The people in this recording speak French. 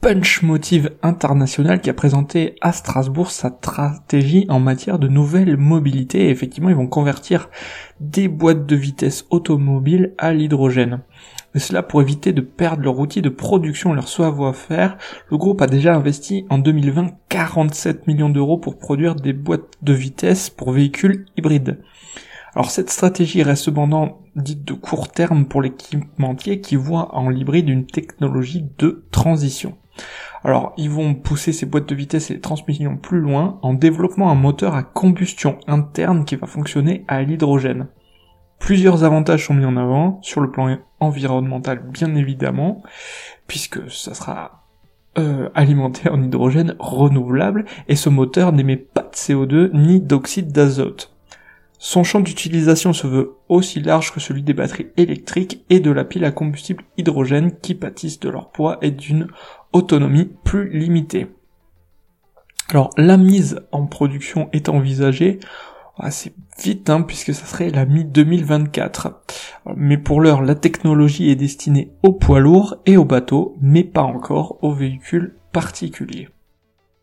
Punch Motive International qui a présenté à Strasbourg sa stratégie en matière de nouvelles mobilités. effectivement, ils vont convertir des boîtes de vitesse automobiles à l'hydrogène. Et cela pour éviter de perdre leur outil de production, leur savoir-faire. Le groupe a déjà investi en 2020 47 millions d'euros pour produire des boîtes de vitesse pour véhicules hybrides. Alors cette stratégie reste cependant dite de court terme pour l'équipementier qui voit en l'hybride une technologie de transition. Alors, ils vont pousser ces boîtes de vitesse et les transmissions plus loin en développant un moteur à combustion interne qui va fonctionner à l'hydrogène. Plusieurs avantages sont mis en avant, sur le plan environnemental bien évidemment, puisque ça sera euh, alimenté en hydrogène renouvelable, et ce moteur n'émet pas de CO2 ni d'oxyde d'azote. Son champ d'utilisation se veut aussi large que celui des batteries électriques et de la pile à combustible hydrogène qui pâtissent de leur poids et d'une autonomie plus limitée. Alors la mise en production est envisagée assez vite hein, puisque ça serait la mi-2024. Mais pour l'heure, la technologie est destinée aux poids lourds et aux bateaux, mais pas encore aux véhicules particuliers.